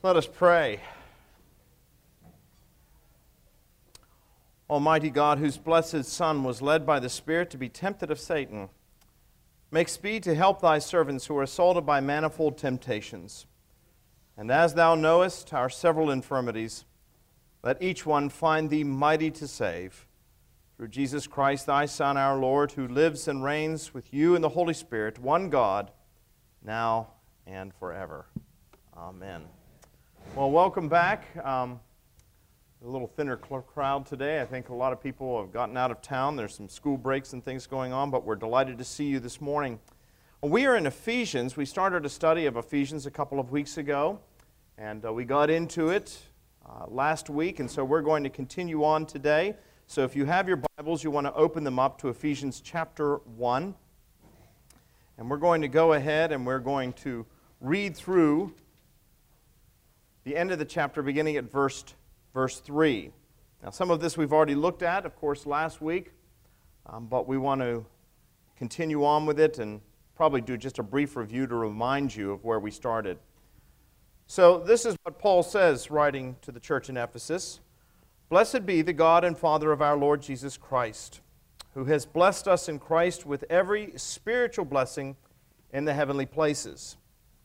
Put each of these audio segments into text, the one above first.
Let us pray. Almighty God, whose blessed Son was led by the Spirit to be tempted of Satan, make speed to help thy servants who are assaulted by manifold temptations. And as thou knowest our several infirmities, let each one find thee mighty to save. Through Jesus Christ, thy Son, our Lord, who lives and reigns with you in the Holy Spirit, one God, now and forever. Amen. Well, welcome back. Um, a little thinner crowd today. I think a lot of people have gotten out of town. There's some school breaks and things going on, but we're delighted to see you this morning. We are in Ephesians. We started a study of Ephesians a couple of weeks ago, and uh, we got into it uh, last week, and so we're going to continue on today. So if you have your Bibles, you want to open them up to Ephesians chapter 1. And we're going to go ahead and we're going to read through the end of the chapter, beginning at verse verse 3. Now, some of this we've already looked at, of course, last week, um, but we want to continue on with it and probably do just a brief review to remind you of where we started. So, this is what Paul says, writing to the church in Ephesus Blessed be the God and Father of our Lord Jesus Christ, who has blessed us in Christ with every spiritual blessing in the heavenly places,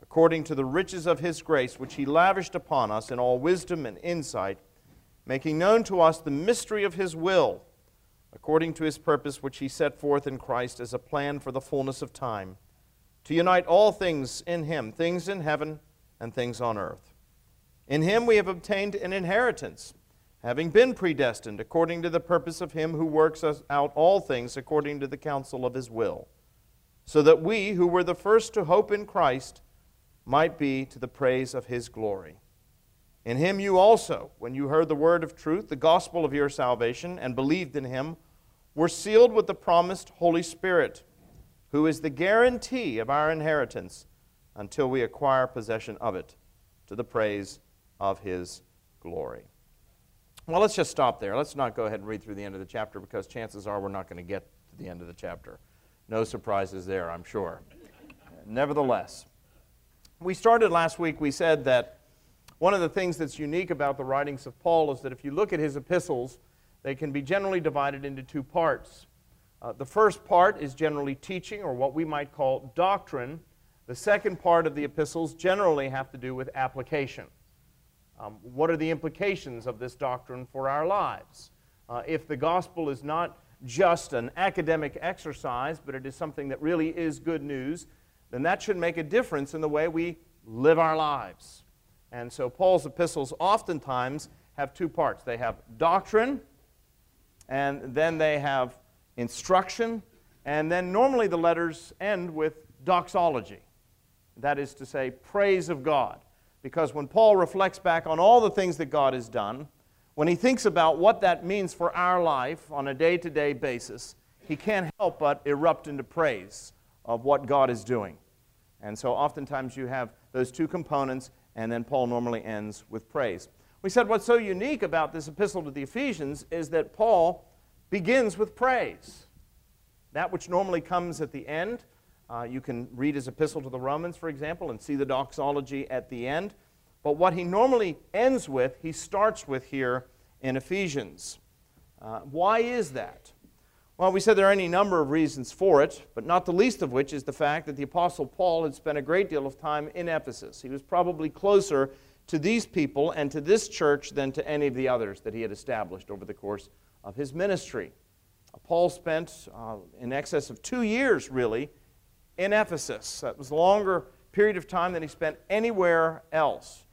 according to the riches of His grace, which He lavished upon us in all wisdom and insight making known to us the mystery of his will, according to his purpose which he set forth in Christ as a plan for the fullness of time, to unite all things in him, things in heaven and things on earth. In him we have obtained an inheritance, having been predestined according to the purpose of him who works out all things according to the counsel of his will, so that we, who were the first to hope in Christ, might be to the praise of his glory. In him you also, when you heard the word of truth, the gospel of your salvation, and believed in him, were sealed with the promised Holy Spirit, who is the guarantee of our inheritance until we acquire possession of it, to the praise of his glory. Well, let's just stop there. Let's not go ahead and read through the end of the chapter because chances are we're not going to get to the end of the chapter. No surprises there, I'm sure. Nevertheless, we started last week, we said that one of the things that's unique about the writings of Paul is that if you look at his epistles, they can be generally divided into two parts. Uh, the first part is generally teaching, or what we might call doctrine. The second part of the epistles generally have to do with application. Um, what are the implications of this doctrine for our lives? Uh, if the gospel is not just an academic exercise, but it is something that really is good news, then that should make a difference in the way we live our lives. And so Paul's epistles oftentimes have two parts they have doctrine, and then they have instruction, and then normally the letters end with doxology. That is to say, praise of God. Because when Paul reflects back on all the things that God has done, when he thinks about what that means for our life on a day to day basis, he can't help but erupt into praise of what God is doing. And so oftentimes you have those two components, and then Paul normally ends with praise. We said what's so unique about this epistle to the Ephesians is that Paul begins with praise. That which normally comes at the end, uh, you can read his epistle to the Romans, for example, and see the doxology at the end. But what he normally ends with, he starts with here in Ephesians. Uh, why is that? Well, we said there are any number of reasons for it, but not the least of which is the fact that the Apostle Paul had spent a great deal of time in Ephesus. He was probably closer to these people and to this church than to any of the others that he had established over the course of his ministry. Paul spent uh, in excess of two years, really, in Ephesus. That was a longer period of time than he spent anywhere else.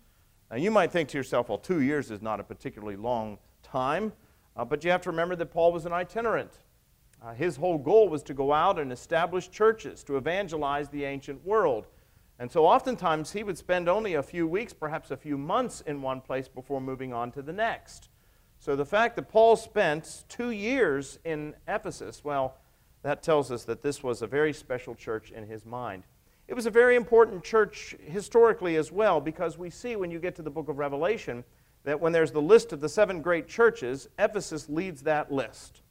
Now, you might think to yourself, well, two years is not a particularly long time, uh, but you have to remember that Paul was an itinerant. Uh, his whole goal was to go out and establish churches, to evangelize the ancient world. And so oftentimes he would spend only a few weeks, perhaps a few months in one place before moving on to the next. So the fact that Paul spent two years in Ephesus, well, that tells us that this was a very special church in his mind. It was a very important church historically as well, because we see when you get to the book of Revelation that when there's the list of the seven great churches, Ephesus leads that list.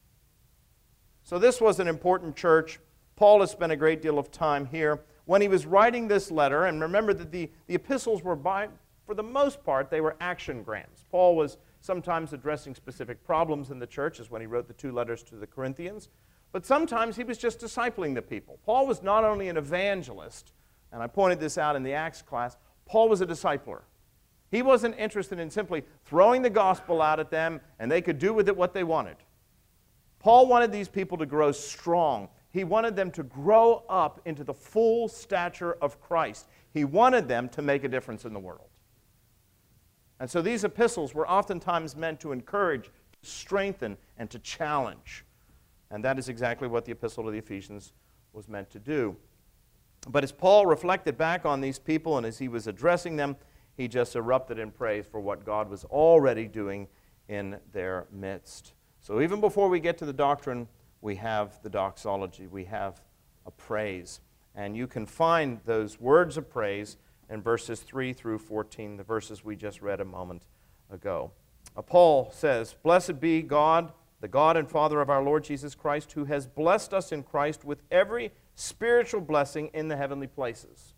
So this was an important church. Paul has spent a great deal of time here. When he was writing this letter, and remember that the, the epistles were, by, for the most part, they were action grams. Paul was sometimes addressing specific problems in the church, as when he wrote the two letters to the Corinthians. But sometimes he was just discipling the people. Paul was not only an evangelist, and I pointed this out in the Acts class, Paul was a discipler. He wasn't interested in simply throwing the gospel out at them and they could do with it what they wanted. Paul wanted these people to grow strong. He wanted them to grow up into the full stature of Christ. He wanted them to make a difference in the world. And so these epistles were oftentimes meant to encourage, to strengthen, and to challenge. And that is exactly what the epistle to the Ephesians was meant to do. But as Paul reflected back on these people and as he was addressing them, he just erupted in praise for what God was already doing in their midst. So even before we get to the doctrine, we have the doxology, we have a praise. And you can find those words of praise in verses 3 through 14, the verses we just read a moment ago. Uh, Paul says, Blessed be God the God and Father of our Lord Jesus Christ, who has blessed us in Christ with every spiritual blessing in the heavenly places.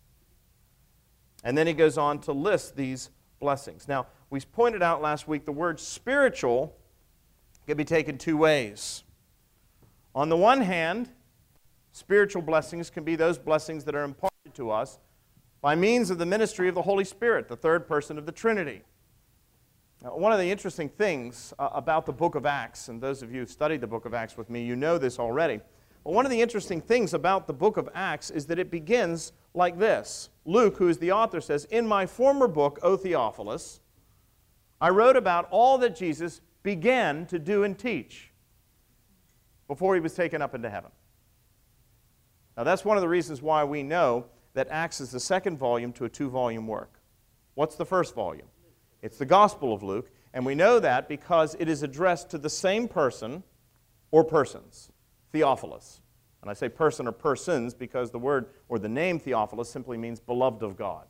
And then he goes on to list these blessings. Now, we pointed out last week the word spiritual can be taken two ways. On the one hand, spiritual blessings can be those blessings that are imparted to us by means of the ministry of the Holy Spirit, the third person of the Trinity. Now, one of the interesting things uh, about the book of Acts, and those of you who studied the book of Acts with me, you know this already. But one of the interesting things about the book of Acts is that it begins like this. Luke, who is the author, says, In my former book, O Theophilus, I wrote about all that Jesus began to do and teach before he was taken up into heaven. Now, that's one of the reasons why we know that Acts is the second volume to a two volume work. What's the first volume? It's the Gospel of Luke, and we know that because it is addressed to the same person or persons, Theophilus. And I say person or persons because the word or the name Theophilus simply means beloved of God.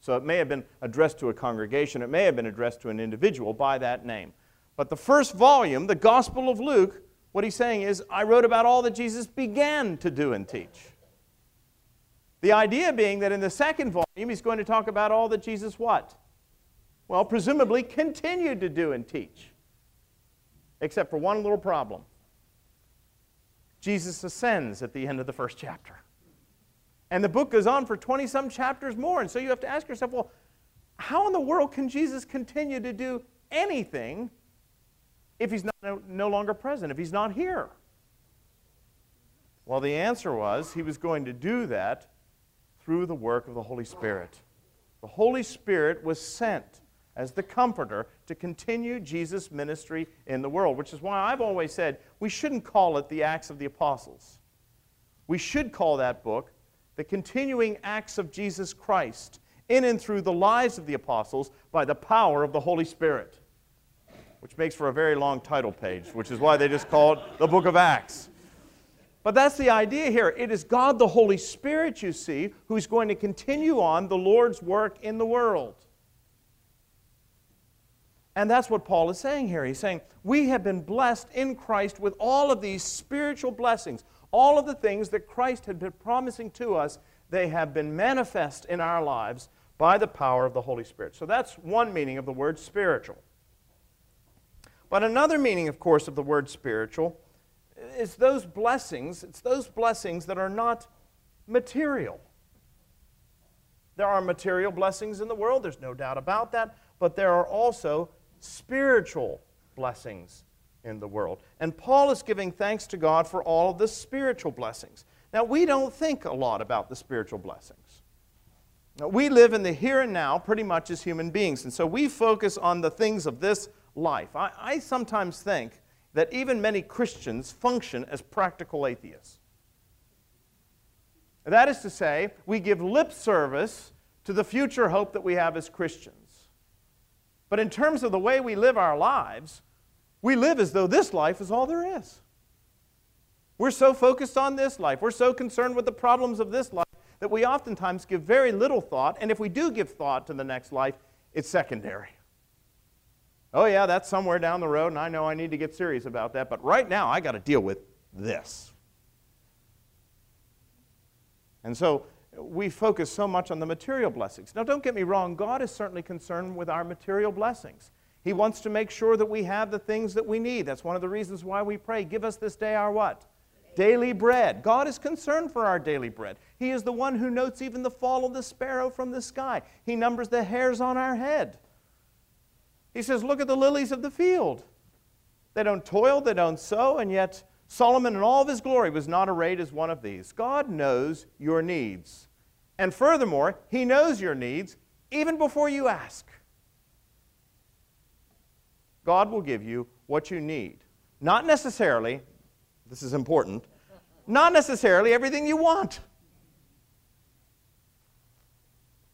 So it may have been addressed to a congregation, it may have been addressed to an individual by that name. But the first volume, the Gospel of Luke, what he's saying is, I wrote about all that Jesus began to do and teach. The idea being that in the second volume, he's going to talk about all that Jesus what? well, presumably continued to do and teach, except for one little problem. Jesus ascends at the end of the first chapter. And the book goes on for 20 some chapters more. And so you have to ask yourself, well, how in the world can Jesus continue to do anything if he's not, no, no longer present, if he's not here? Well, the answer was he was going to do that through the work of the Holy Spirit. The Holy Spirit was sent as the comforter to continue Jesus' ministry in the world, which is why I've always said we shouldn't call it the Acts of the Apostles. We should call that book the continuing acts of Jesus Christ in and through the lives of the apostles by the power of the Holy Spirit, which makes for a very long title page, which is why they just call it the book of Acts. But that's the idea here. It is God the Holy Spirit, you see, who's going to continue on the Lord's work in the world. And that's what Paul is saying here. He's saying, We have been blessed in Christ with all of these spiritual blessings. All of the things that Christ had been promising to us, they have been manifest in our lives by the power of the Holy Spirit. So that's one meaning of the word spiritual. But another meaning, of course, of the word spiritual is those blessings, it's those blessings that are not material. There are material blessings in the world, there's no doubt about that, but there are also spiritual blessings in the world. And Paul is giving thanks to God for all of the spiritual blessings. Now, we don't think a lot about the spiritual blessings. Now, we live in the here and now pretty much as human beings, and so we focus on the things of this life. I, I sometimes think that even many Christians function as practical atheists. That is to say, we give lip service to the future hope that we have as Christians. But in terms of the way we live our lives, We live as though this life is all there is. We're so focused on this life, we're so concerned with the problems of this life that we oftentimes give very little thought, and if we do give thought to the next life, it's secondary. Oh, yeah, that's somewhere down the road, and I know I need to get serious about that, but right now I got to deal with this. And so we focus so much on the material blessings. Now, don't get me wrong, God is certainly concerned with our material blessings. He wants to make sure that we have the things that we need. That's one of the reasons why we pray, give us this day our what? Daily bread. God is concerned for our daily bread. He is the one who notes even the fall of the sparrow from the sky. He numbers the hairs on our head. He says, Look at the lilies of the field. They don't toil, they don't sow, and yet Solomon in all of his glory was not arrayed as one of these. God knows your needs. And furthermore, He knows your needs even before you ask. God will give you what you need. Not necessarily, this is important, not necessarily everything you want,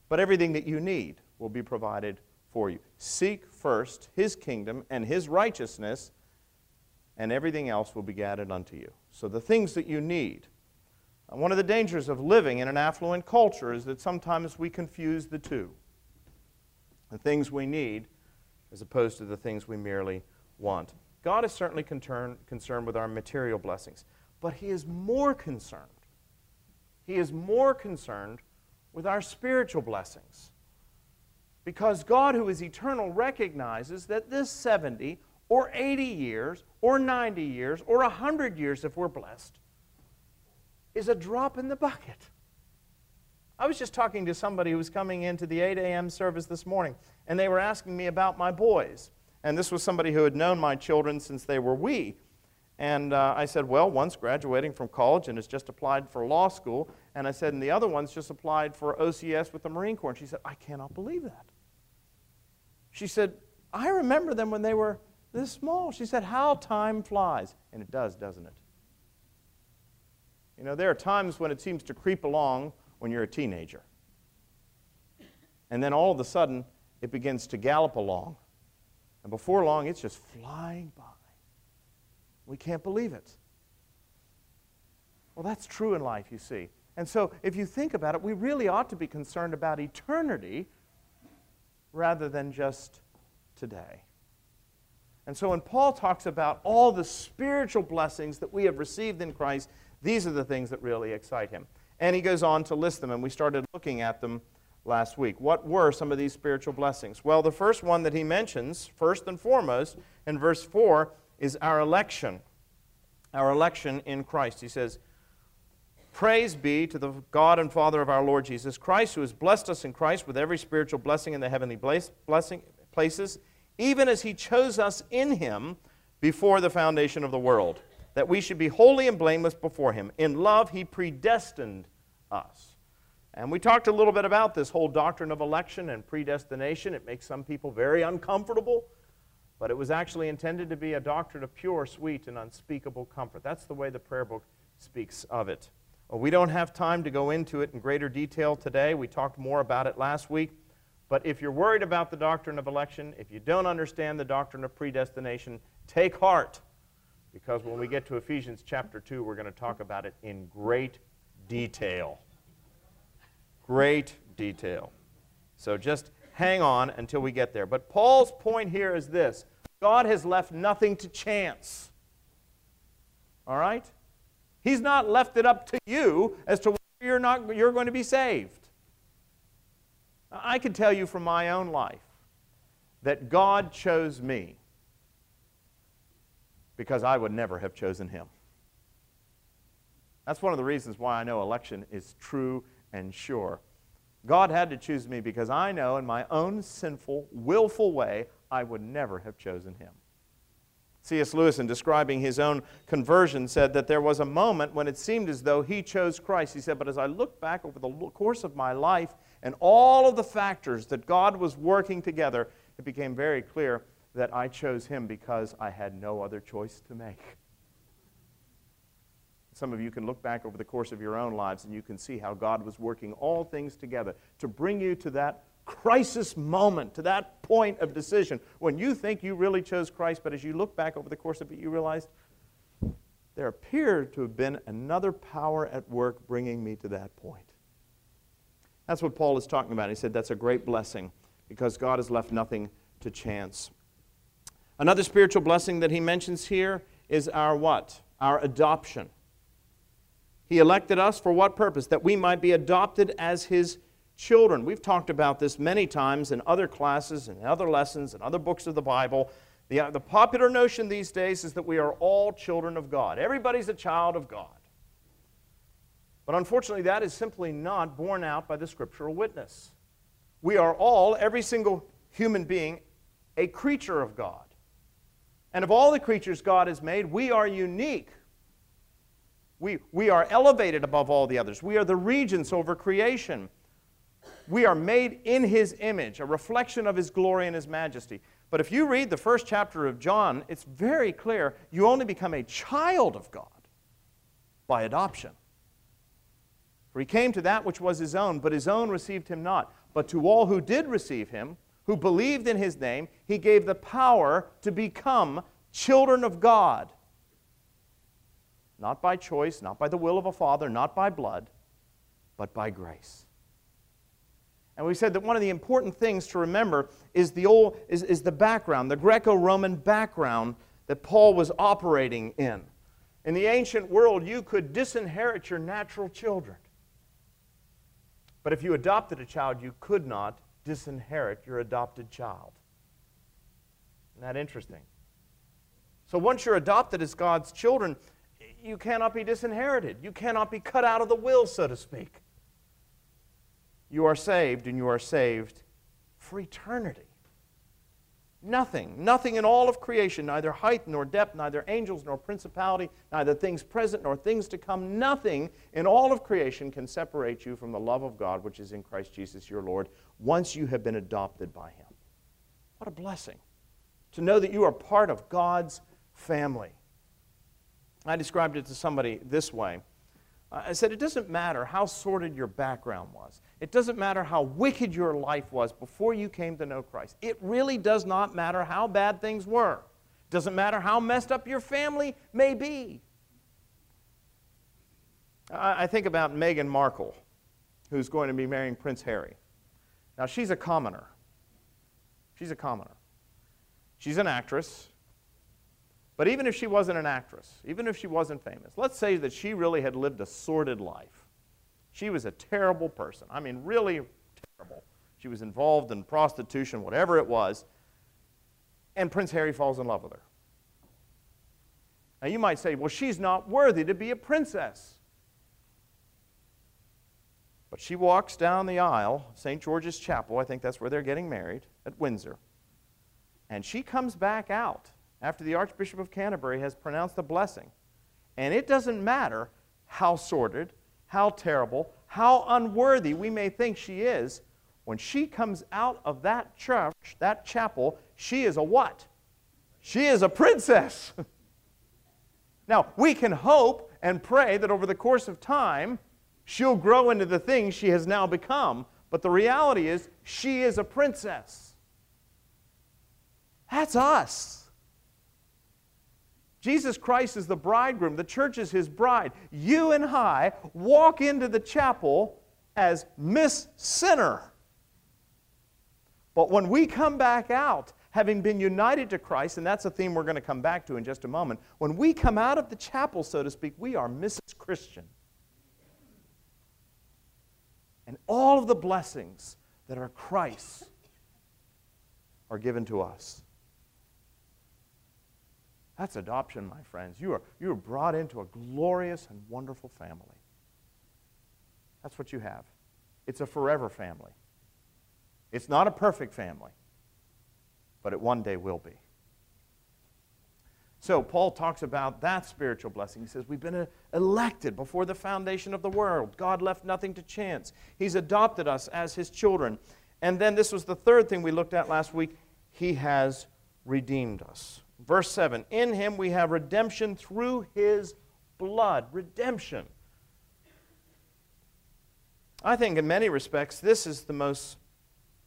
but everything that you need will be provided for you. Seek first His kingdom and His righteousness, and everything else will be added unto you. So the things that you need. Uh, one of the dangers of living in an affluent culture is that sometimes we confuse the two. The things we need as opposed to the things we merely want. God is certainly concern, concerned with our material blessings, but He is more concerned. He is more concerned with our spiritual blessings. Because God, who is eternal, recognizes that this 70 or 80 years or 90 years or 100 years, if we're blessed, is a drop in the bucket. I was just talking to somebody who was coming into the 8 a.m. service this morning, and they were asking me about my boys. And this was somebody who had known my children since they were wee. And uh, I said, Well, one's graduating from college and has just applied for law school. And I said, And the other one's just applied for OCS with the Marine Corps. And she said, I cannot believe that. She said, I remember them when they were this small. She said, How time flies. And it does, doesn't it? You know, there are times when it seems to creep along when you're a teenager. And then all of a sudden, it begins to gallop along. And before long, it's just flying by. We can't believe it. Well, that's true in life, you see. And so, if you think about it, we really ought to be concerned about eternity rather than just today. And so, when Paul talks about all the spiritual blessings that we have received in Christ, these are the things that really excite him. And he goes on to list them, and we started looking at them last week. What were some of these spiritual blessings? Well, the first one that he mentions, first and foremost, in verse 4, is our election. Our election in Christ. He says, Praise be to the God and Father of our Lord Jesus Christ, who has blessed us in Christ with every spiritual blessing in the heavenly blessing, places, even as he chose us in him before the foundation of the world, that we should be holy and blameless before him. In love, he predestined us and we talked a little bit about this whole doctrine of election and predestination. It makes some people very uncomfortable, but it was actually intended to be a doctrine of pure, sweet, and unspeakable comfort. That's the way the prayer book speaks of it. Well, we don't have time to go into it in greater detail today. We talked more about it last week. But if you're worried about the doctrine of election, if you don't understand the doctrine of predestination, take heart. Because when we get to Ephesians chapter 2, we're going to talk about it in great detail. Great detail. So just hang on until we get there. But Paul's point here is this God has left nothing to chance. All right? He's not left it up to you as to whether you're, not, you're going to be saved. I can tell you from my own life that God chose me because I would never have chosen him. That's one of the reasons why I know election is true and sure. God had to choose me because I know in my own sinful, willful way, I would never have chosen him. C.S. Lewis, in describing his own conversion, said that there was a moment when it seemed as though he chose Christ. He said, But as I look back over the course of my life and all of the factors that God was working together, it became very clear that I chose him because I had no other choice to make. Some of you can look back over the course of your own lives and you can see how God was working all things together to bring you to that crisis moment, to that point of decision, when you think you really chose Christ, but as you look back over the course of it, you realized there appeared to have been another power at work bringing me to that point. That's what Paul is talking about. He said that's a great blessing because God has left nothing to chance. Another spiritual blessing that he mentions here is our what? Our adoption. He elected us for what purpose? That we might be adopted as his children. We've talked about this many times in other classes and other lessons and other books of the Bible. The, uh, the popular notion these days is that we are all children of God. Everybody's a child of God. But unfortunately, that is simply not borne out by the scriptural witness. We are all, every single human being, a creature of God. And of all the creatures God has made, we are unique. We, we are elevated above all the others. We are the regents over creation. We are made in His image, a reflection of His glory and His majesty. But if you read the first chapter of John, it's very clear you only become a child of God by adoption. For he came to that which was his own, but his own received him not. But to all who did receive him, who believed in his name, he gave the power to become children of God. Not by choice, not by the will of a father, not by blood, but by grace. And we said that one of the important things to remember is the, old, is, is the background, the Greco Roman background that Paul was operating in. In the ancient world, you could disinherit your natural children. But if you adopted a child, you could not disinherit your adopted child. Isn't that interesting? So once you're adopted as God's children, you cannot be disinherited. You cannot be cut out of the will, so to speak. You are saved, and you are saved for eternity. Nothing, nothing in all of creation, neither height nor depth, neither angels nor principality, neither things present nor things to come, nothing in all of creation can separate you from the love of God which is in Christ Jesus your Lord once you have been adopted by Him. What a blessing to know that you are part of God's family. I described it to somebody this way. I said, it doesn't matter how sordid your background was. It doesn't matter how wicked your life was before you came to know Christ. It really does not matter how bad things were. It doesn't matter how messed up your family may be. I think about Meghan Markle, who's going to be marrying Prince Harry. Now, she's a commoner. She's a commoner. She's an actress. But even if she wasn't an actress, even if she wasn't famous, let's say that she really had lived a sordid life. She was a terrible person. I mean, really terrible. She was involved in prostitution, whatever it was. And Prince Harry falls in love with her. Now, you might say, well, she's not worthy to be a princess. But she walks down the aisle, St. George's Chapel, I think that's where they're getting married, at Windsor. And she comes back out after the Archbishop of Canterbury has pronounced a blessing. And it doesn't matter how sordid, how terrible, how unworthy we may think she is, when she comes out of that church, that chapel, she is a what? She is a princess. now, we can hope and pray that over the course of time, she'll grow into the things she has now become, but the reality is, she is a princess. That's us. Jesus Christ is the bridegroom, the church is his bride. You and I walk into the chapel as Miss Sinner. But when we come back out, having been united to Christ, and that's a theme we're going to come back to in just a moment, when we come out of the chapel, so to speak, we are Mrs. Christian. And all of the blessings that are Christ's are given to us. That's adoption, my friends. You are, you are brought into a glorious and wonderful family. That's what you have. It's a forever family. It's not a perfect family, but it one day will be. So, Paul talks about that spiritual blessing. He says, We've been uh, elected before the foundation of the world. God left nothing to chance. He's adopted us as His children. And then, this was the third thing we looked at last week He has redeemed us. Verse 7 In him we have redemption through his blood. Redemption. I think in many respects this is the most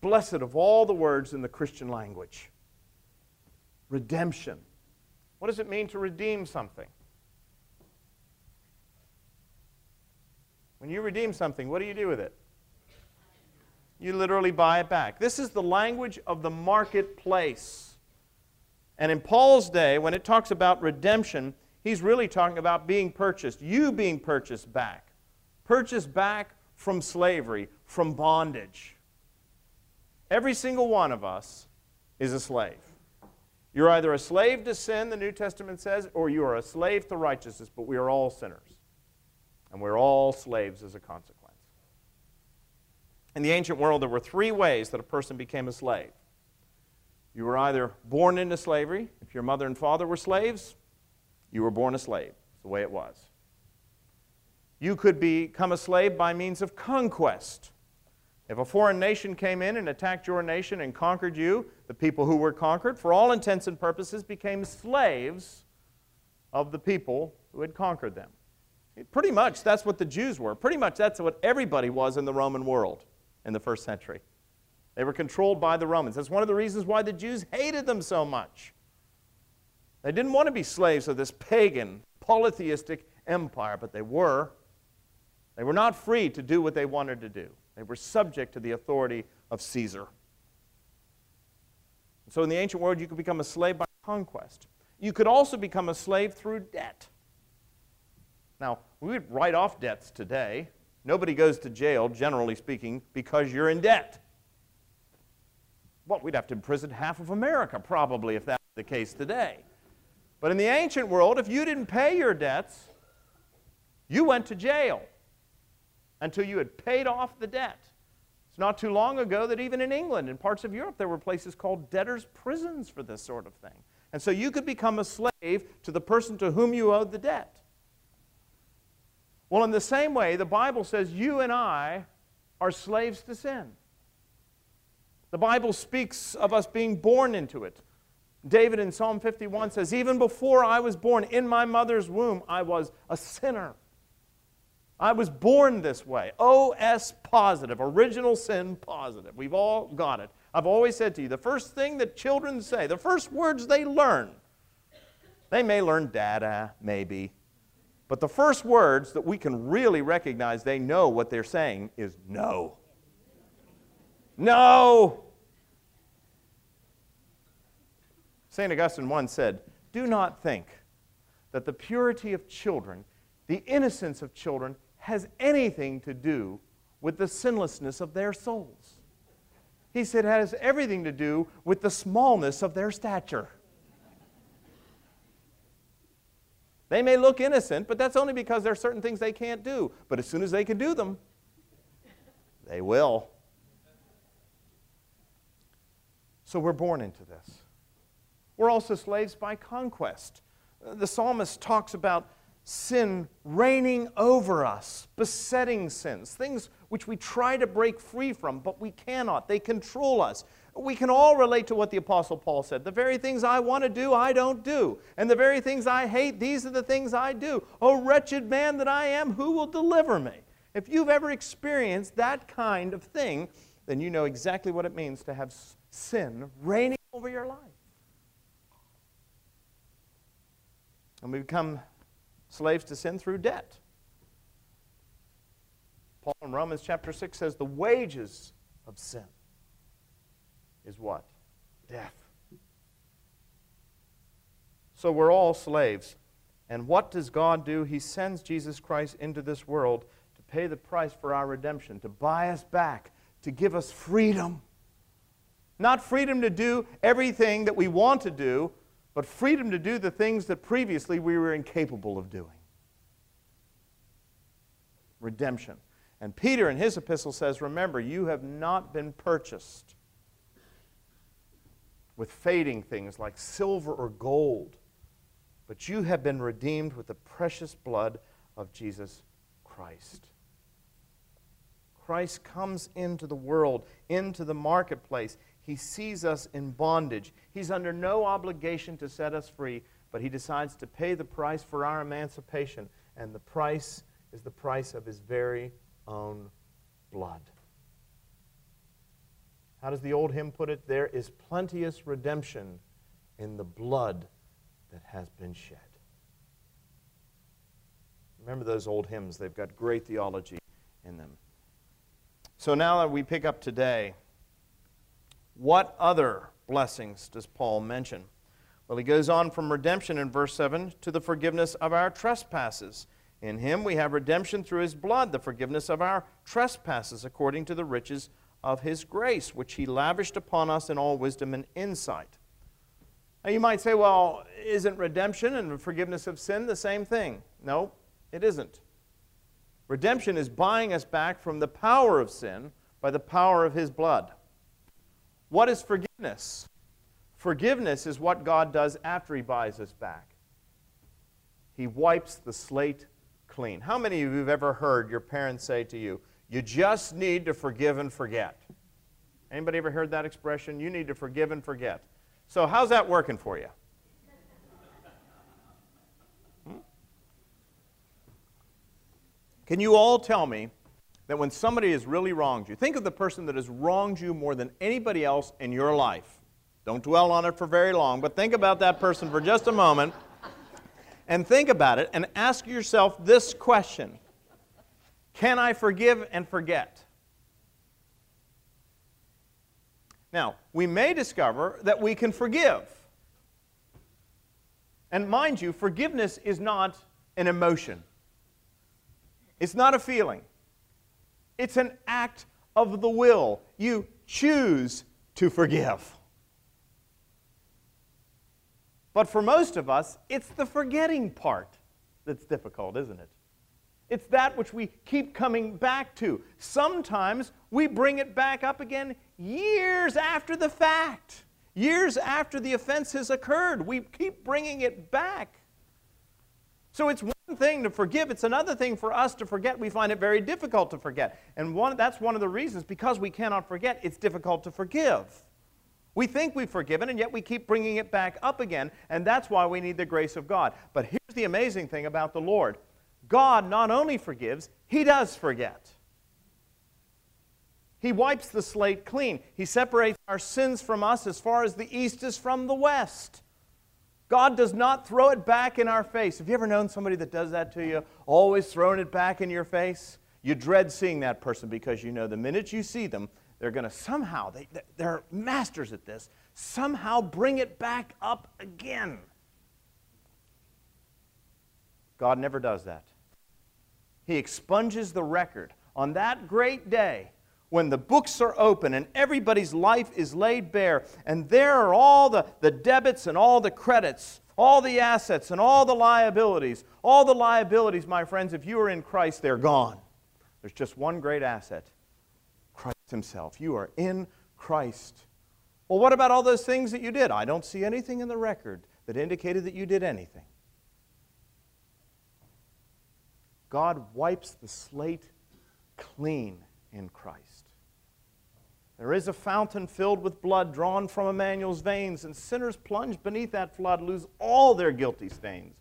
blessed of all the words in the Christian language. Redemption. What does it mean to redeem something? When you redeem something, what do you do with it? You literally buy it back. This is the language of the marketplace. And in Paul's day, when it talks about redemption, he's really talking about being purchased, you being purchased back. Purchased back from slavery, from bondage. Every single one of us is a slave. You're either a slave to sin, the New Testament says, or you are a slave to righteousness, but we are all sinners. And we're all slaves as a consequence. In the ancient world, there were three ways that a person became a slave. You were either born into slavery, if your mother and father were slaves, you were born a slave. It's the way it was. You could become a slave by means of conquest. If a foreign nation came in and attacked your nation and conquered you, the people who were conquered, for all intents and purposes, became slaves of the people who had conquered them. Pretty much that's what the Jews were. Pretty much that's what everybody was in the Roman world in the first century. They were controlled by the Romans. That's one of the reasons why the Jews hated them so much. They didn't want to be slaves of this pagan, polytheistic empire, but they were. They were not free to do what they wanted to do. They were subject to the authority of Caesar. So in the ancient world, you could become a slave by conquest. You could also become a slave through debt. Now, we would write off debts today. Nobody goes to jail, generally speaking, because you're in debt. Well, we'd have to imprison half of America, probably, if that were the case today. But in the ancient world, if you didn't pay your debts, you went to jail until you had paid off the debt. It's not too long ago that even in England and parts of Europe there were places called debtors' prisons for this sort of thing. And so you could become a slave to the person to whom you owed the debt. Well, in the same way, the Bible says you and I are slaves to sin. The Bible speaks of us being born into it. David in Psalm 51 says, Even before I was born in my mother's womb, I was a sinner. I was born this way. OS positive, original sin positive. We've all got it. I've always said to you the first thing that children say, the first words they learn, they may learn dada, maybe. But the first words that we can really recognize they know what they're saying is no. No. St. Augustine once said, Do not think that the purity of children, the innocence of children, has anything to do with the sinlessness of their souls. He said it has everything to do with the smallness of their stature. They may look innocent, but that's only because there are certain things they can't do. But as soon as they can do them, they will. So we're born into this. We're also slaves by conquest. The psalmist talks about sin reigning over us, besetting sins, things which we try to break free from, but we cannot. They control us. We can all relate to what the Apostle Paul said. The very things I want to do, I don't do. And the very things I hate, these are the things I do. Oh, wretched man that I am, who will deliver me? If you've ever experienced that kind of thing, then you know exactly what it means to have sin reigning over your life. And we become slaves to sin through debt. Paul in Romans chapter 6 says the wages of sin is what? Death. So we're all slaves. And what does God do? He sends Jesus Christ into this world to pay the price for our redemption, to buy us back, to give us freedom. Not freedom to do everything that we want to do, but freedom to do the things that previously we were incapable of doing. Redemption. And Peter in his epistle says, Remember, you have not been purchased with fading things like silver or gold, but you have been redeemed with the precious blood of Jesus Christ. Christ comes into the world, into the marketplace. He sees us in bondage. He's under no obligation to set us free, but he decides to pay the price for our emancipation, and the price is the price of his very own blood. How does the old hymn put it? There is plenteous redemption in the blood that has been shed. Remember those old hymns, they've got great theology in them. So now that we pick up today, what other blessings does Paul mention? Well, he goes on from redemption in verse 7 to the forgiveness of our trespasses. In him we have redemption through his blood, the forgiveness of our trespasses, according to the riches of his grace, which he lavished upon us in all wisdom and insight. Now you might say, well, isn't redemption and forgiveness of sin the same thing? No, it isn't. Redemption is buying us back from the power of sin by the power of his blood. What is forgiveness? Forgiveness is what God does after he buys us back. He wipes the slate clean. How many of you have ever heard your parents say to you, you just need to forgive and forget? Anybody ever heard that expression? You need to forgive and forget. So how's that working for you? Hmm? Can you all tell me that when somebody has really wronged you, think of the person that has wronged you more than anybody else in your life. Don't dwell on it for very long, but think about that person for just a moment and think about it and ask yourself this question Can I forgive and forget? Now, we may discover that we can forgive. And mind you, forgiveness is not an emotion. It's not a feeling, it's an act of the will. You choose to forgive. But for most of us, it's the forgetting part that's difficult, isn't it? It's that which we keep coming back to. Sometimes we bring it back up again years after the fact, years after the offense has occurred. We keep bringing it back. So it's one thing to forgive, it's another thing for us to forget. We find it very difficult to forget. And one, that's one of the reasons, because we cannot forget, it's difficult to forgive. We think we've forgiven, and yet we keep bringing it back up again, and that's why we need the grace of God. But here's the amazing thing about the Lord God not only forgives, He does forget. He wipes the slate clean. He separates our sins from us as far as the east is from the west. God does not throw it back in our face. Have you ever known somebody that does that to you? Always throwing it back in your face? You dread seeing that person because you know the minute you see them, they're going to somehow, they, they're masters at this, somehow bring it back up again. God never does that. He expunges the record on that great day when the books are open and everybody's life is laid bare, and there are all the, the debits and all the credits, all the assets and all the liabilities. All the liabilities, my friends, if you are in Christ, they're gone. There's just one great asset Christ Himself. You are in Christ. Well, what about all those things that you did? I don't see anything in the record that indicated that you did anything. God wipes the slate clean in Christ. There is a fountain filled with blood drawn from Emmanuel's veins, and sinners plunge beneath that flood lose all their guilty stains.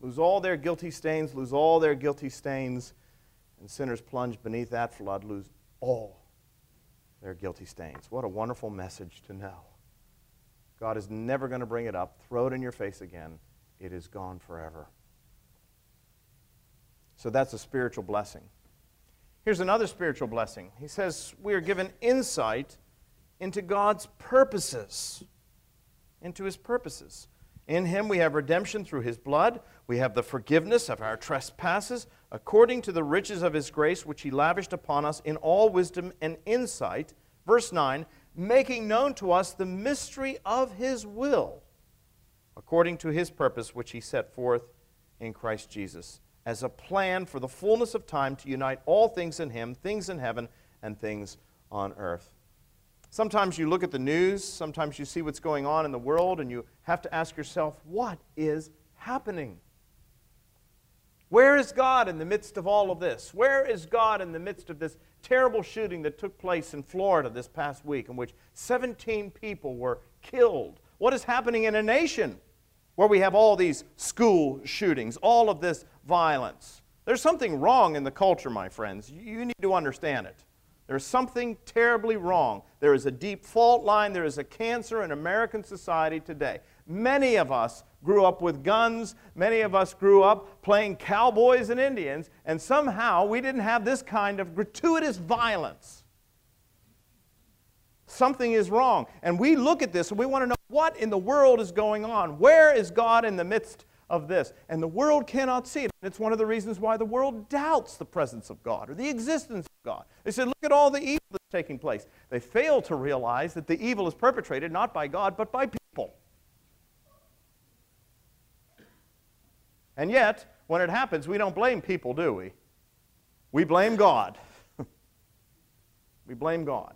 Lose all their guilty stains, lose all their guilty stains, and sinners plunge beneath that flood lose all their guilty stains. What a wonderful message to know. God is never going to bring it up, throw it in your face again. It is gone forever. So that's a spiritual blessing. Here's another spiritual blessing. He says we are given insight into God's purposes. Into his purposes. In him we have redemption through his blood. We have the forgiveness of our trespasses according to the riches of his grace, which he lavished upon us in all wisdom and insight. Verse 9, making known to us the mystery of his will, according to his purpose, which he set forth in Christ Jesus as a plan for the fullness of time to unite all things in Him, things in heaven and things on earth. Sometimes you look at the news, sometimes you see what's going on in the world, and you have to ask yourself, what is happening? Where is God in the midst of all of this? Where is God in the midst of this terrible shooting that took place in Florida this past week, in which 17 people were killed? What is happening in a nation where we have all these school shootings, all of this violence. There's something wrong in the culture, my friends. You need to understand it. There's something terribly wrong. There is a deep fault line. There is a cancer in American society today. Many of us grew up with guns. Many of us grew up playing cowboys and Indians, and somehow we didn't have this kind of gratuitous violence. Something is wrong. And we look at this and we want to know what in the world is going on. Where is God in the midst of this? And the world cannot see it. And it's one of the reasons why the world doubts the presence of God or the existence of God. They said, look at all the evil that's taking place. They fail to realize that the evil is perpetrated not by God, but by people. And yet, when it happens, we don't blame people, do we? We blame God. we blame God.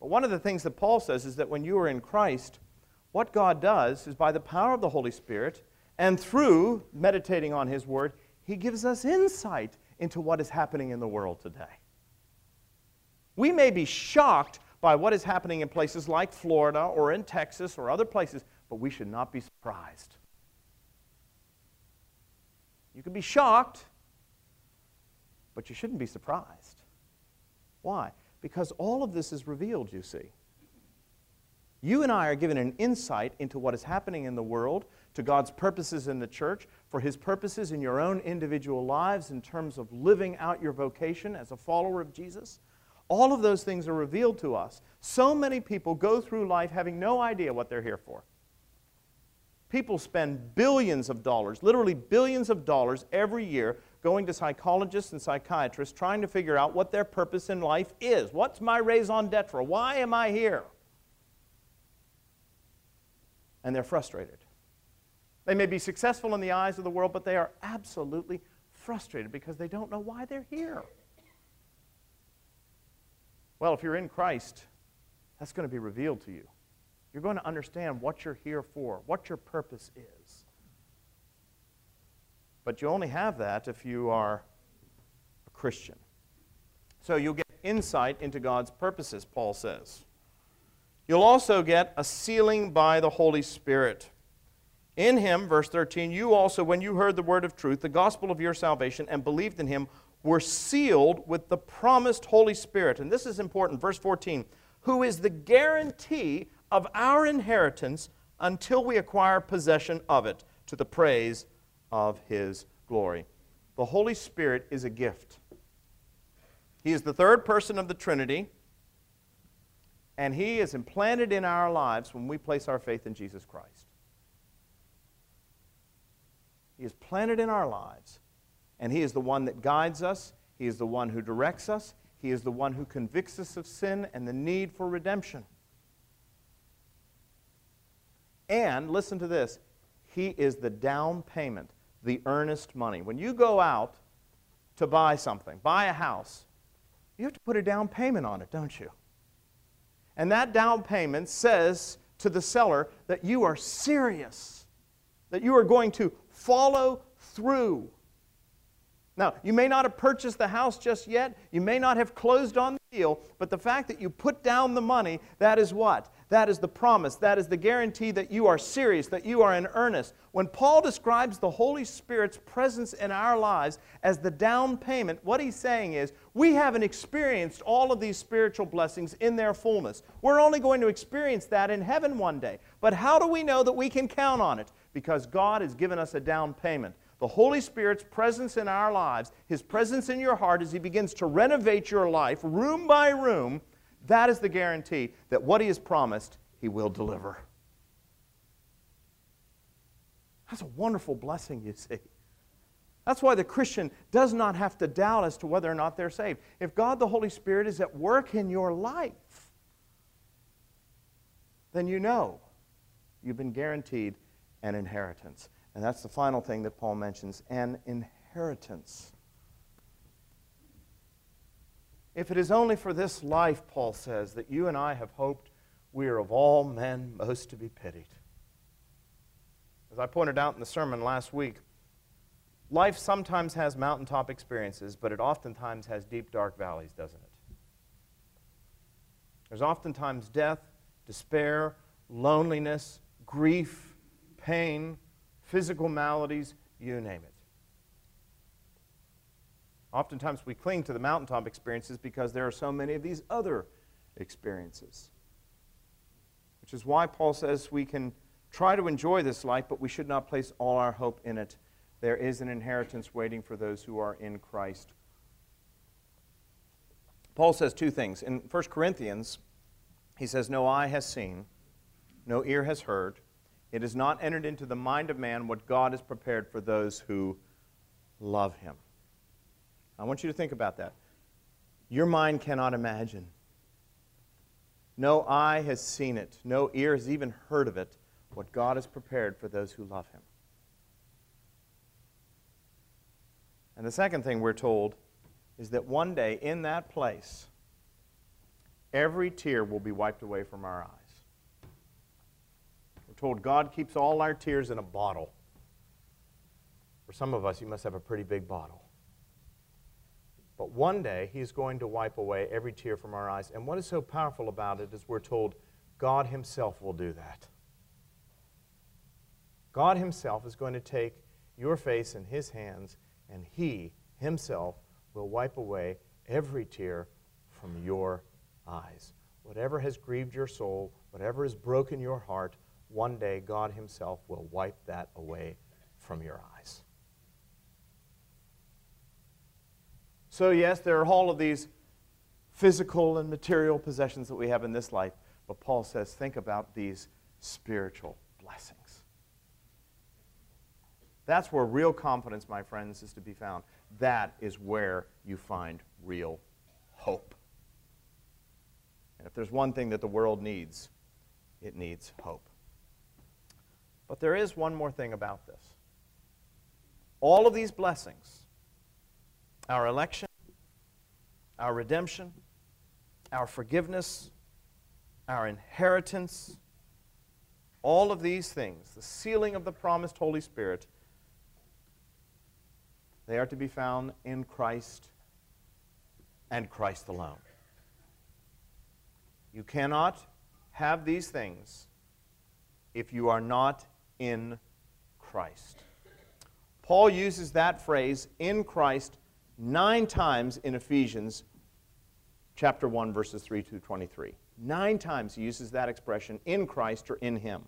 But one of the things that Paul says is that when you are in Christ, what God does is by the power of the Holy Spirit and through meditating on His Word, He gives us insight into what is happening in the world today. We may be shocked by what is happening in places like Florida or in Texas or other places, but we should not be surprised. You can be shocked, but you shouldn't be surprised. Why? Because all of this is revealed, you see. You and I are given an insight into what is happening in the world, to God's purposes in the church, for His purposes in your own individual lives in terms of living out your vocation as a follower of Jesus. All of those things are revealed to us. So many people go through life having no idea what they're here for. People spend billions of dollars, literally billions of dollars every year, going to psychologists and psychiatrists trying to figure out what their purpose in life is. What's my raison d'etre? Why am I here? And they're frustrated. They may be successful in the eyes of the world, but they are absolutely frustrated because they don't know why they're here. Well, if you're in Christ, that's going to be revealed to you. You're going to understand what you're here for, what your purpose is. But you only have that if you are a Christian. So you'll get insight into God's purposes, Paul says. You'll also get a sealing by the Holy Spirit. In him, verse 13, you also, when you heard the word of truth, the gospel of your salvation, and believed in him, were sealed with the promised Holy Spirit. And this is important. Verse 14, who is the guarantee of our inheritance until we acquire possession of it to the praise of his glory. The Holy Spirit is a gift. He is the third person of the Trinity, and he is implanted in our lives when we place our faith in Jesus Christ. He is planted in our lives, and he is the one that guides us, he is the one who directs us, he is the one who convicts us of sin and the need for redemption. And listen to this He is the down payment, the earnest money. When you go out to buy something, buy a house, you have to put a down payment on it, don't you? And that down payment says to the seller that you are serious, that you are going to follow through. Now, you may not have purchased the house just yet, you may not have closed on the deal, but the fact that you put down the money, that is what? That is the promise. That is the guarantee that you are serious, that you are in earnest. When Paul describes the Holy Spirit's presence in our lives as the down payment, what he's saying is we haven't experienced all of these spiritual blessings in their fullness. We're only going to experience that in heaven one day. But how do we know that we can count on it? Because God has given us a down payment. The Holy Spirit's presence in our lives, His presence in your heart as He begins to renovate your life room by room, that is the guarantee that what he has promised, he will deliver. That's a wonderful blessing, you see. That's why the Christian does not have to doubt as to whether or not they're saved. If God the Holy Spirit is at work in your life, then you know you've been guaranteed an inheritance. And that's the final thing that Paul mentions an inheritance. If it is only for this life, Paul says, that you and I have hoped, we are of all men most to be pitied. As I pointed out in the sermon last week, life sometimes has mountaintop experiences, but it oftentimes has deep, dark valleys, doesn't it? There's oftentimes death, despair, loneliness, grief, pain, physical maladies, you name it. Oftentimes we cling to the mountaintop experiences because there are so many of these other experiences. Which is why Paul says we can try to enjoy this life, but we should not place all our hope in it. There is an inheritance waiting for those who are in Christ. Paul says two things. In 1 Corinthians, he says, No eye has seen, no ear has heard, it has not entered into the mind of man what God has prepared for those who love him. I want you to think about that. Your mind cannot imagine. No eye has seen it, no ear has even heard of it, what God has prepared for those who love him. And the second thing we're told is that one day in that place, every tear will be wiped away from our eyes. We're told God keeps all our tears in a bottle. For some of us, you must have a pretty big bottle. But one day, He's going to wipe away every tear from our eyes. And what is so powerful about it is we're told God Himself will do that. God Himself is going to take your face in His hands, and He Himself will wipe away every tear from your eyes. Whatever has grieved your soul, whatever has broken your heart, one day God Himself will wipe that away from your eyes. So, yes, there are all of these physical and material possessions that we have in this life, but Paul says, think about these spiritual blessings. That's where real confidence, my friends, is to be found. That is where you find real hope. And if there's one thing that the world needs, it needs hope. But there is one more thing about this. All of these blessings, our election, our redemption, our forgiveness, our inheritance, all of these things, the sealing of the promised Holy Spirit, they are to be found in Christ and Christ alone. You cannot have these things if you are not in Christ. Paul uses that phrase, in Christ, nine times in Ephesians chapter 1, verses 3 to 23. Nine times he uses that expression, in Christ or in him.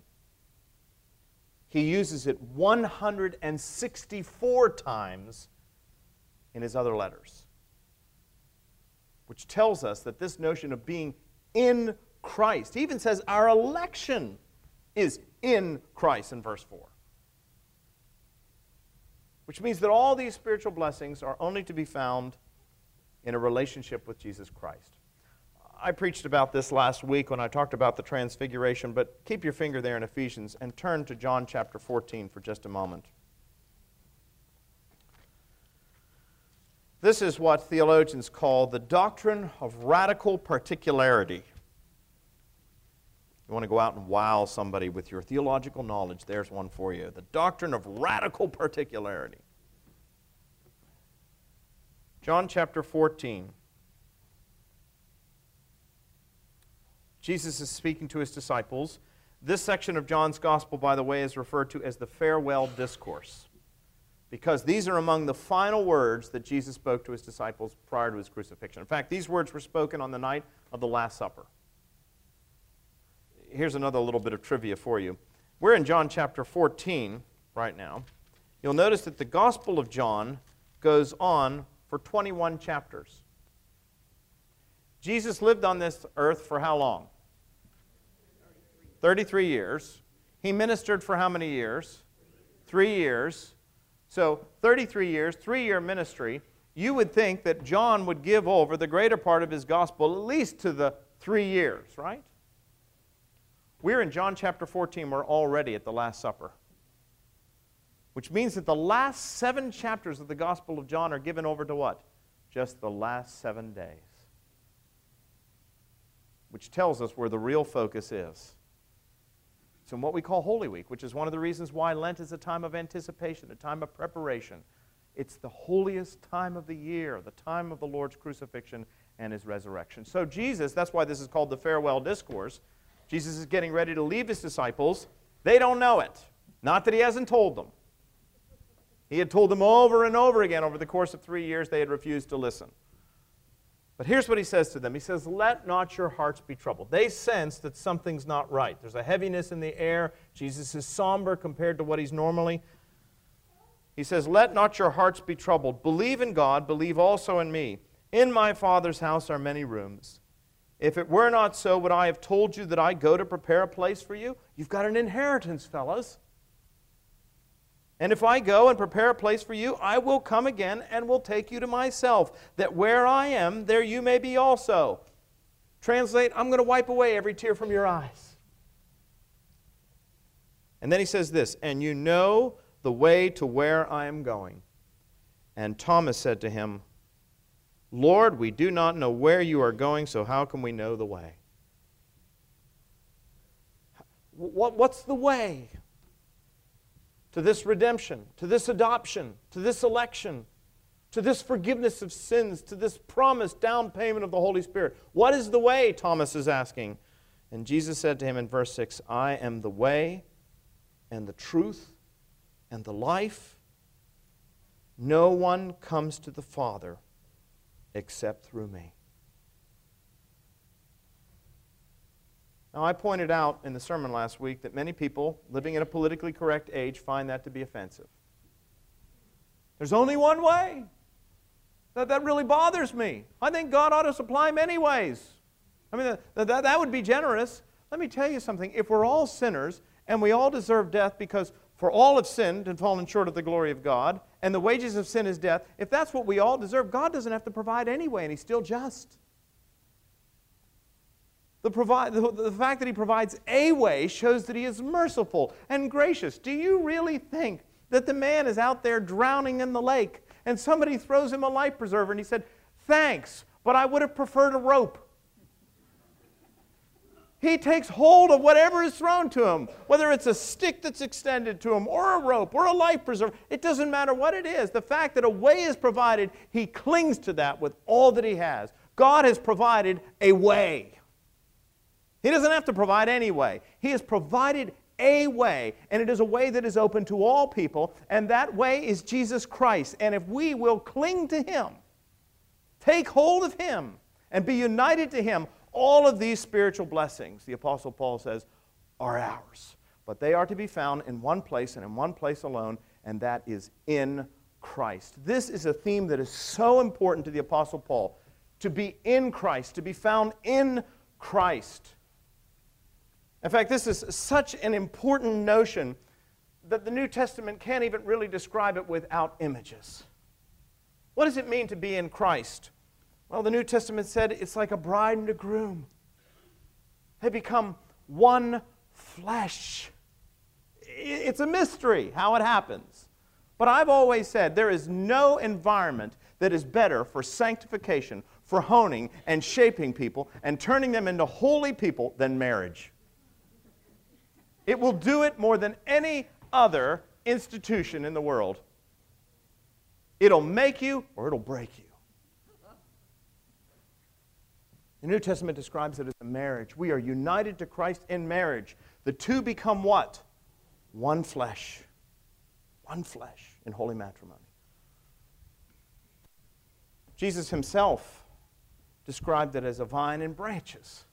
He uses it 164 times in his other letters, which tells us that this notion of being in Christ, he even says our election is in Christ in verse 4. Which means that all these spiritual blessings are only to be found in a relationship with Jesus Christ. I preached about this last week when I talked about the transfiguration, but keep your finger there in Ephesians and turn to John chapter 14 for just a moment. This is what theologians call the doctrine of radical particularity. You want to go out and wow somebody with your theological knowledge, there's one for you. The doctrine of radical particularity. John chapter 14. Jesus is speaking to his disciples. This section of John's gospel, by the way, is referred to as the farewell discourse because these are among the final words that Jesus spoke to his disciples prior to his crucifixion. In fact, these words were spoken on the night of the Last Supper. Here's another little bit of trivia for you. We're in John chapter 14 right now. You'll notice that the Gospel of John goes on for 21 chapters. Jesus lived on this earth for how long? 33 years. He ministered for how many years? Three years. So, 33 years, three year ministry. You would think that John would give over the greater part of his gospel at least to the three years, right? We're in John chapter 14. We're already at the Last Supper. Which means that the last seven chapters of the Gospel of John are given over to what? Just the last seven days. Which tells us where the real focus is. It's in what we call Holy Week, which is one of the reasons why Lent is a time of anticipation, a time of preparation. It's the holiest time of the year, the time of the Lord's crucifixion and his resurrection. So, Jesus, that's why this is called the farewell discourse. Jesus is getting ready to leave his disciples. They don't know it. Not that he hasn't told them. He had told them over and over again over the course of three years, they had refused to listen. But here's what he says to them He says, Let not your hearts be troubled. They sense that something's not right. There's a heaviness in the air. Jesus is somber compared to what he's normally. He says, Let not your hearts be troubled. Believe in God, believe also in me. In my Father's house are many rooms. If it were not so, would I have told you that I go to prepare a place for you? You've got an inheritance, fellas. And if I go and prepare a place for you, I will come again and will take you to myself, that where I am, there you may be also. Translate, I'm going to wipe away every tear from your eyes. And then he says this, and you know the way to where I am going. And Thomas said to him, Lord, we do not know where you are going, so how can we know the way? What's the way to this redemption, to this adoption, to this election, to this forgiveness of sins, to this promised down payment of the Holy Spirit? What is the way? Thomas is asking. And Jesus said to him in verse 6 I am the way and the truth and the life. No one comes to the Father except through me. Now, I pointed out in the sermon last week that many people living in a politically correct age find that to be offensive. There's only one way. That, that really bothers me. I think God ought to supply many ways. I mean, that, that, that would be generous. Let me tell you something. If we're all sinners and we all deserve death because for all have sinned and fallen short of the glory of God, and the wages of sin is death. If that's what we all deserve, God doesn't have to provide anyway, and He's still just. The, the, the fact that He provides a way shows that He is merciful and gracious. Do you really think that the man is out there drowning in the lake and somebody throws him a life preserver and he said, Thanks, but I would have preferred a rope? He takes hold of whatever is thrown to him, whether it's a stick that's extended to him, or a rope, or a life preserver. It doesn't matter what it is. The fact that a way is provided, he clings to that with all that he has. God has provided a way. He doesn't have to provide any way. He has provided a way, and it is a way that is open to all people, and that way is Jesus Christ. And if we will cling to him, take hold of him, and be united to him, all of these spiritual blessings, the Apostle Paul says, are ours. But they are to be found in one place and in one place alone, and that is in Christ. This is a theme that is so important to the Apostle Paul to be in Christ, to be found in Christ. In fact, this is such an important notion that the New Testament can't even really describe it without images. What does it mean to be in Christ? Well, the New Testament said it's like a bride and a groom. They become one flesh. It's a mystery how it happens. But I've always said there is no environment that is better for sanctification, for honing and shaping people and turning them into holy people than marriage. It will do it more than any other institution in the world. It'll make you or it'll break you. The New Testament describes it as a marriage. We are united to Christ in marriage. The two become what? One flesh. One flesh in holy matrimony. Jesus himself described it as a vine and branches.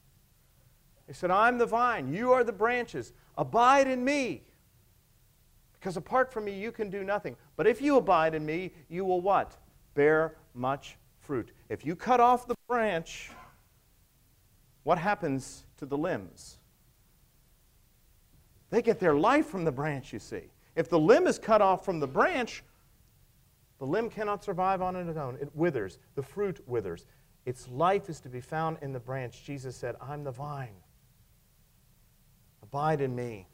He said, I'm the vine, you are the branches. Abide in me. Because apart from me, you can do nothing. But if you abide in me, you will what? Bear much fruit. If you cut off the branch, what happens to the limbs? They get their life from the branch, you see. If the limb is cut off from the branch, the limb cannot survive on its own. It withers. The fruit withers. Its life is to be found in the branch. Jesus said, I'm the vine. Abide in me,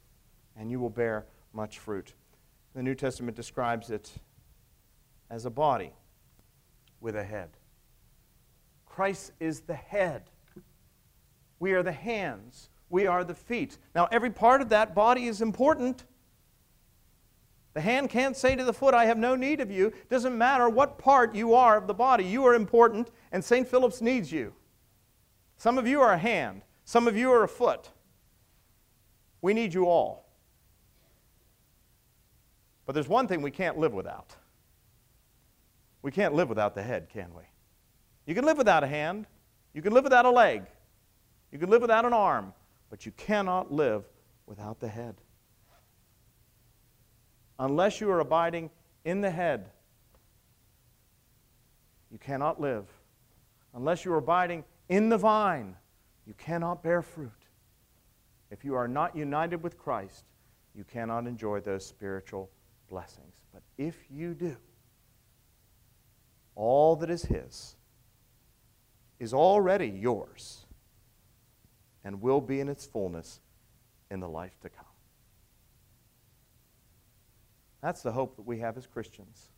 and you will bear much fruit. The New Testament describes it as a body with a head. Christ is the head. We are the hands. We are the feet. Now, every part of that body is important. The hand can't say to the foot, I have no need of you. It doesn't matter what part you are of the body, you are important, and St. Philip's needs you. Some of you are a hand, some of you are a foot. We need you all. But there's one thing we can't live without. We can't live without the head, can we? You can live without a hand, you can live without a leg, you can live without an arm, but you cannot live without the head. Unless you are abiding in the head, you cannot live. Unless you are abiding in the vine, you cannot bear fruit. If you are not united with Christ, you cannot enjoy those spiritual blessings. But if you do, all that is His is already yours and will be in its fullness in the life to come. That's the hope that we have as Christians.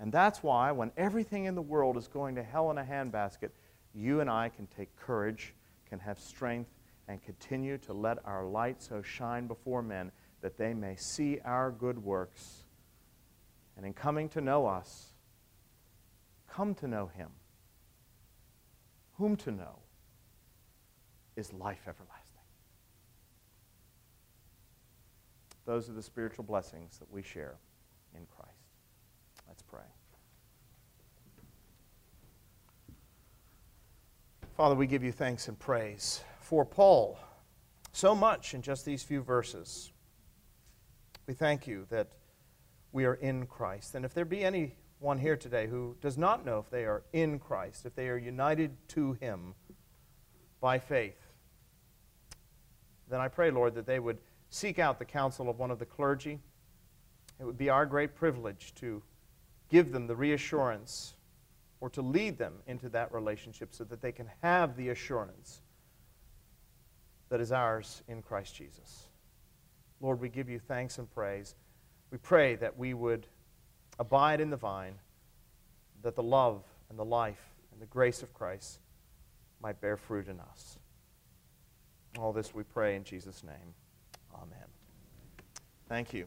And that's why, when everything in the world is going to hell in a handbasket, you and I can take courage, can have strength, and continue to let our light so shine before men that they may see our good works. And in coming to know us, come to know Him. Whom to know is life everlasting. Those are the spiritual blessings that we share in Christ. Let's pray. Father, we give you thanks and praise for Paul so much in just these few verses. We thank you that we are in Christ. And if there be anyone here today who does not know if they are in Christ, if they are united to Him by faith, then I pray, Lord, that they would seek out the counsel of one of the clergy. It would be our great privilege to give them the reassurance or to lead them into that relationship so that they can have the assurance that is ours in Christ Jesus. Lord, we give you thanks and praise. We pray that we would abide in the vine, that the love and the life and the grace of Christ might bear fruit in us. All this we pray in Jesus' name. Amen. Thank you.